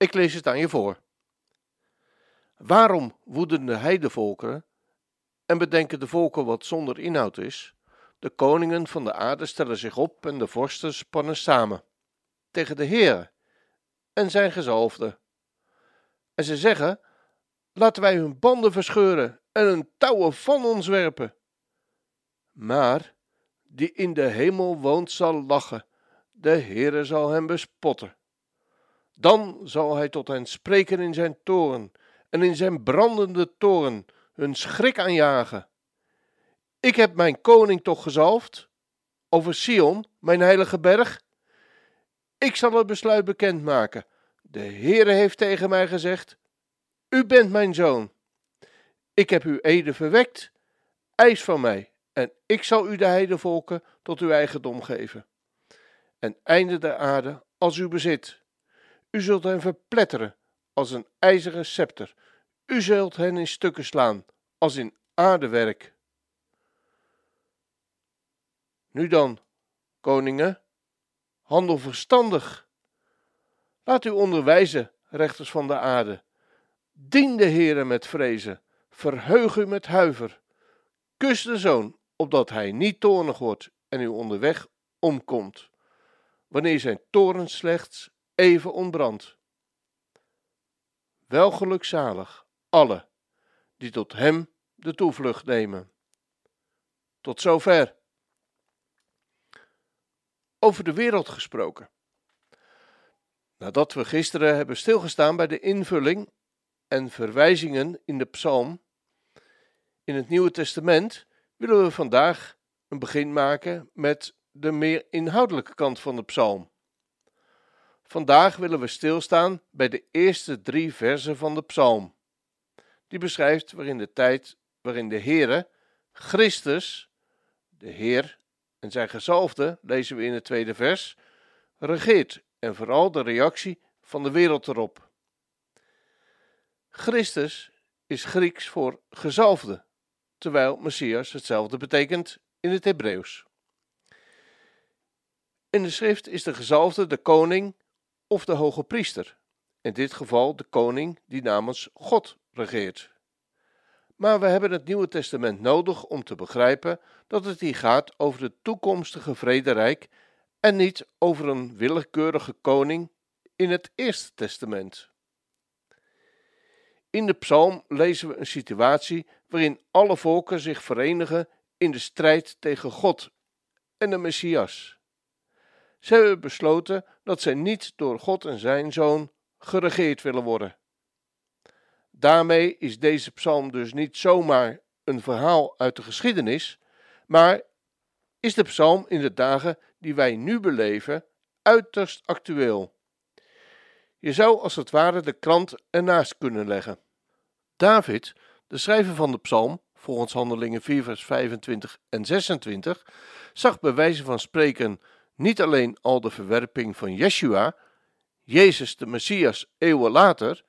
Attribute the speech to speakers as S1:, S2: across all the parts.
S1: Ik lees het aan je voor. Waarom woeden de heidevolken en bedenken de volken wat zonder inhoud is? De koningen van de aarde stellen zich op en de vorsten spannen samen tegen de Heer en zijn gezalfde. En ze zeggen: Laten wij hun banden verscheuren en hun touwen van ons werpen. Maar die in de hemel woont zal lachen, de Heere zal hem bespotten. Dan zal hij tot hen spreken in zijn toren en in zijn brandende toren hun schrik aanjagen. Ik heb mijn koning toch gezalfd over Sion, mijn heilige berg. Ik zal het besluit bekendmaken. De Heere heeft tegen mij gezegd: U bent mijn zoon. Ik heb uw ede verwekt. Eis van mij, en ik zal u de heidevolken tot uw eigendom geven. En einde der aarde als uw bezit. U zult hen verpletteren als een ijzeren scepter. U zult hen in stukken slaan als in aardewerk. Nu dan, koningen, handel verstandig. Laat u onderwijzen, rechters van de aarde. Dien de Heere met vrezen, verheug u met huiver. Kus de zoon, opdat hij niet toornig wordt en u onderweg omkomt, wanneer zijn toren slechts even ontbrandt. Wel gelukzalig alle die tot hem de toevlucht nemen. Tot zover. Over de wereld gesproken. Nadat we gisteren hebben stilgestaan bij de invulling en verwijzingen in de psalm in het Nieuwe Testament, willen we vandaag een begin maken met de meer inhoudelijke kant van de psalm. Vandaag willen we stilstaan bij de eerste drie versen van de psalm. Die beschrijft waarin de tijd waarin de Heere, Christus, de Heer en zijn gezalfde, lezen we in het tweede vers, regeert en vooral de reactie van de wereld erop. Christus is Grieks voor gezalfde, terwijl Messias hetzelfde betekent in het Hebreeuws. In de schrift is de gezalfde de koning of de hoge priester, in dit geval de koning die namens God regeert. Maar we hebben het Nieuwe Testament nodig om te begrijpen dat het hier gaat over het toekomstige vrederijk en niet over een willekeurige koning in het Eerste Testament. In de psalm lezen we een situatie waarin alle volken zich verenigen in de strijd tegen God en de Messias. Ze hebben besloten dat zij niet door God en zijn zoon geregeerd willen worden. Daarmee is deze psalm dus niet zomaar een verhaal uit de geschiedenis, maar is de psalm in de dagen die wij nu beleven uiterst actueel. Je zou als het ware de krant ernaast kunnen leggen. David, de schrijver van de psalm, volgens Handelingen 4 vers 25 en 26, zag bij wijze van spreken niet alleen al de verwerping van Yeshua, Jezus de Messias eeuwen later,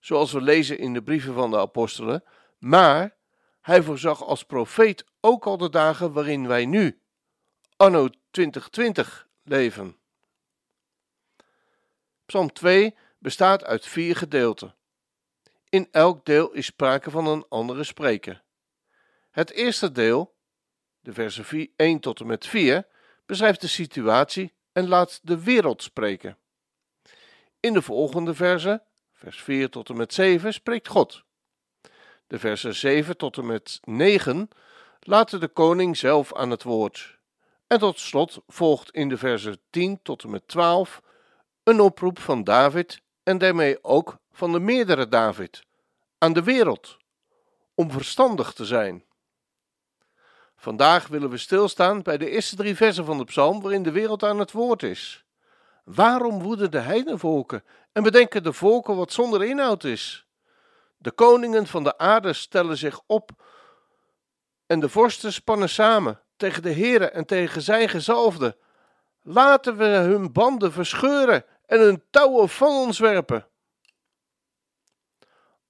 S1: zoals we lezen in de brieven van de apostelen, maar hij voorzag als profeet ook al de dagen waarin wij nu, anno 2020, leven. Psalm 2 bestaat uit vier gedeelten. In elk deel is sprake van een andere spreker. Het eerste deel, de versen 1 tot en met 4, beschrijft de situatie en laat de wereld spreken. In de volgende verse, vers 4 tot en met 7, spreekt God. De versen 7 tot en met 9 laten de koning zelf aan het woord. En tot slot volgt in de versen 10 tot en met 12 een oproep van David en daarmee ook van de meerdere David aan de wereld om verstandig te zijn. Vandaag willen we stilstaan bij de eerste drie versen van de psalm waarin de wereld aan het woord is. Waarom woeden de heidenvolken en bedenken de volken wat zonder inhoud is? De koningen van de aarde stellen zich op en de vorsten spannen samen tegen de Heere en tegen zijn gezalfde. Laten we hun banden verscheuren en hun touwen van ons werpen.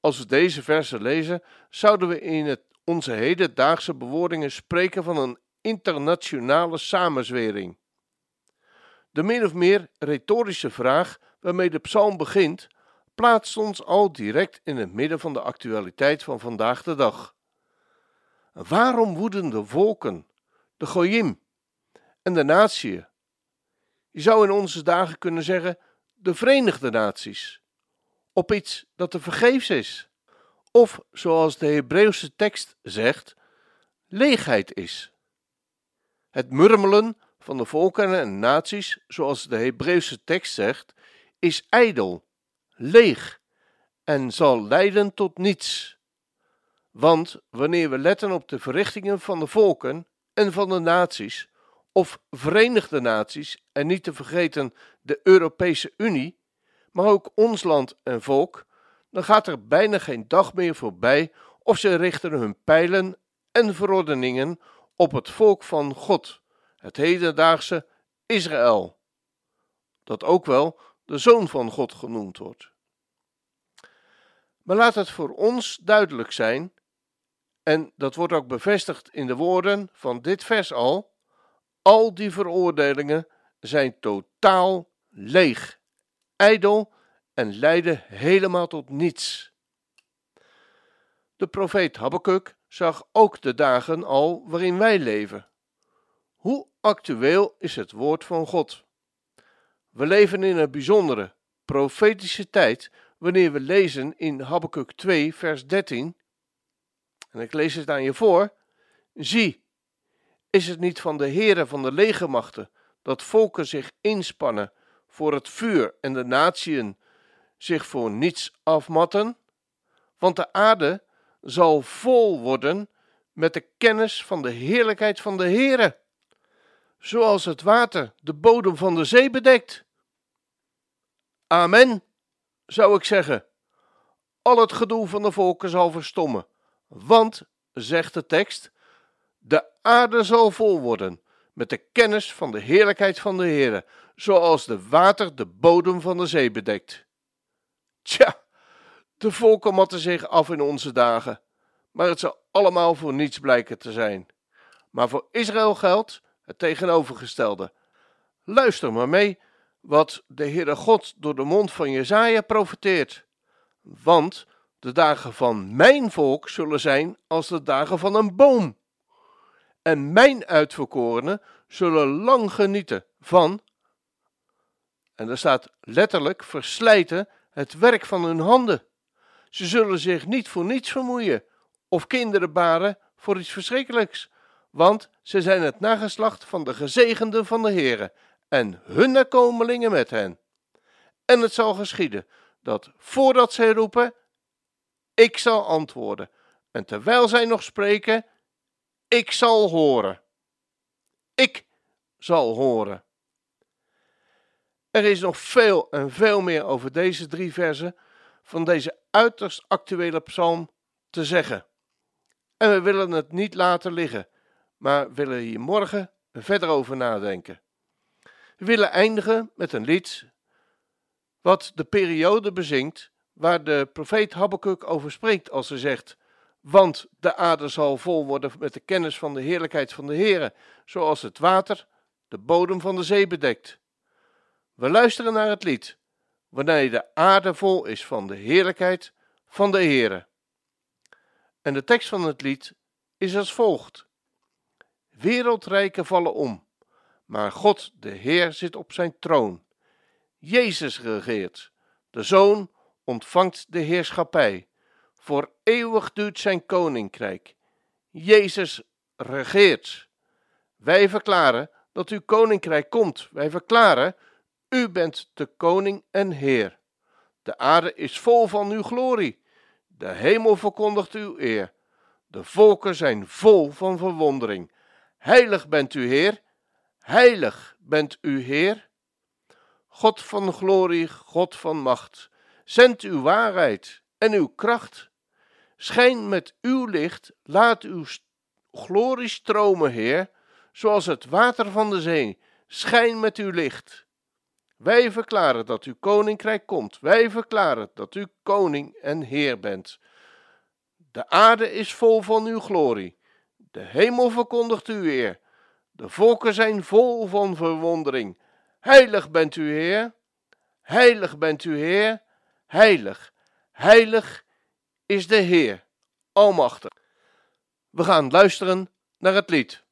S1: Als we deze versen lezen, zouden we in het, onze hedendaagse bewoordingen spreken van een internationale samenzwering. De min of meer retorische vraag waarmee de psalm begint, plaatst ons al direct in het midden van de actualiteit van vandaag de dag. Waarom woeden de volken, de Goyim en de natieën? Je zou in onze dagen kunnen zeggen de Verenigde Naties, op iets dat te vergeefs is, of zoals de Hebreeuwse tekst zegt, leegheid is. Het murmelen van de volken en naties, zoals de Hebreeuwse tekst zegt, is ijdel, leeg en zal leiden tot niets. Want wanneer we letten op de verrichtingen van de volken en van de naties, of Verenigde Naties en niet te vergeten de Europese Unie, maar ook ons land en volk, dan gaat er bijna geen dag meer voorbij of ze richten hun pijlen en verordeningen op het volk van God, het hedendaagse Israël, dat ook wel de zoon van God genoemd wordt. Maar laat het voor ons duidelijk zijn, en dat wordt ook bevestigd in de woorden van dit vers al, al die veroordelingen zijn totaal leeg, ijdel en leiden helemaal tot niets. De profeet Habakkuk zag ook de dagen al waarin wij leven. Hoe actueel is het woord van God? We leven in een bijzondere, profetische tijd wanneer we lezen in Habakkuk 2, vers 13. En ik lees het aan je voor. Zie, is het niet van de Heere van de legermachten dat volken zich inspannen voor het vuur en de natieën zich voor niets afmatten? Want de aarde zal vol worden met de kennis van de heerlijkheid van de Heere, zoals het water de bodem van de zee bedekt. Amen, zou ik zeggen. Al het gedoe van de volken zal verstommen, want, zegt de tekst, de aarde zal vol worden met de kennis van de heerlijkheid van de Heere, zoals de water de bodem van de zee bedekt. Tja, de volken matten zich af in onze dagen, maar het zal allemaal voor niets blijken te zijn. Maar voor Israël geldt het tegenovergestelde. Luister maar mee wat de Heere God door de mond van Jezaja profeteert. Want de dagen van mijn volk zullen zijn als de dagen van een boom. En mijn uitverkorenen zullen lang genieten van, en er staat letterlijk verslijten, het werk van hun handen. Ze zullen zich niet voor niets vermoeien of kinderen baren voor iets verschrikkelijks, want ze zijn het nageslacht van de gezegenden van de Heere en hun nakomelingen met hen. En het zal geschieden dat voordat zij roepen, ik zal antwoorden, en terwijl zij nog spreken, ik zal horen. Ik zal horen. Er is nog veel en veel meer over deze drie versen van deze uiterst actuele psalm te zeggen. En we willen het niet laten liggen, maar willen hier morgen verder over nadenken. We willen eindigen met een lied wat de periode bezingt waar de profeet Habakkuk over spreekt als hij zegt want de aarde zal vol worden met de kennis van de heerlijkheid van de Heere, zoals het water de bodem van de zee bedekt. We luisteren naar het lied, wanneer de aarde vol is van de heerlijkheid van de Heere. En de tekst van het lied is als volgt: Wereldrijken vallen om, maar God, de Heer, zit op zijn troon. Jezus regeert, de Zoon ontvangt de heerschappij. Voor eeuwig duurt zijn koninkrijk. Jezus regeert. Wij verklaren dat uw koninkrijk komt. Wij verklaren, u bent de koning en heer. De aarde is vol van uw glorie. De hemel verkondigt uw eer. De volken zijn vol van verwondering. Heilig bent u, Heer. Heilig bent u, Heer. God van glorie, God van macht, zend uw waarheid en uw kracht. Schijn met uw licht, laat uw glorie stromen, Heer, zoals het water van de zee. Schijn met uw licht. Wij verklaren dat uw koninkrijk komt. Wij verklaren dat u koning en heer bent. De aarde is vol van uw glorie. De hemel verkondigt uw eer. De volken zijn vol van verwondering. Heilig bent u, Heer. Heilig bent u, Heer. Heilig, heilig is de Heer, Almachtig. We gaan luisteren naar het lied.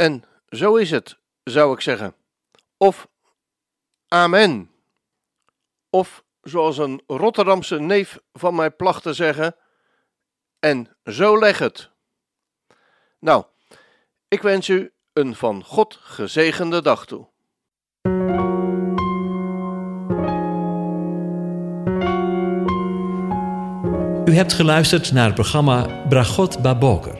S1: En zo is het, zou ik zeggen. Of Amen. Of zoals een Rotterdamse neef van mij placht te zeggen, en zo leg het. Nou, ik wens u een van God gezegende dag toe.
S2: U hebt geluisterd naar het programma Bragot Baboker.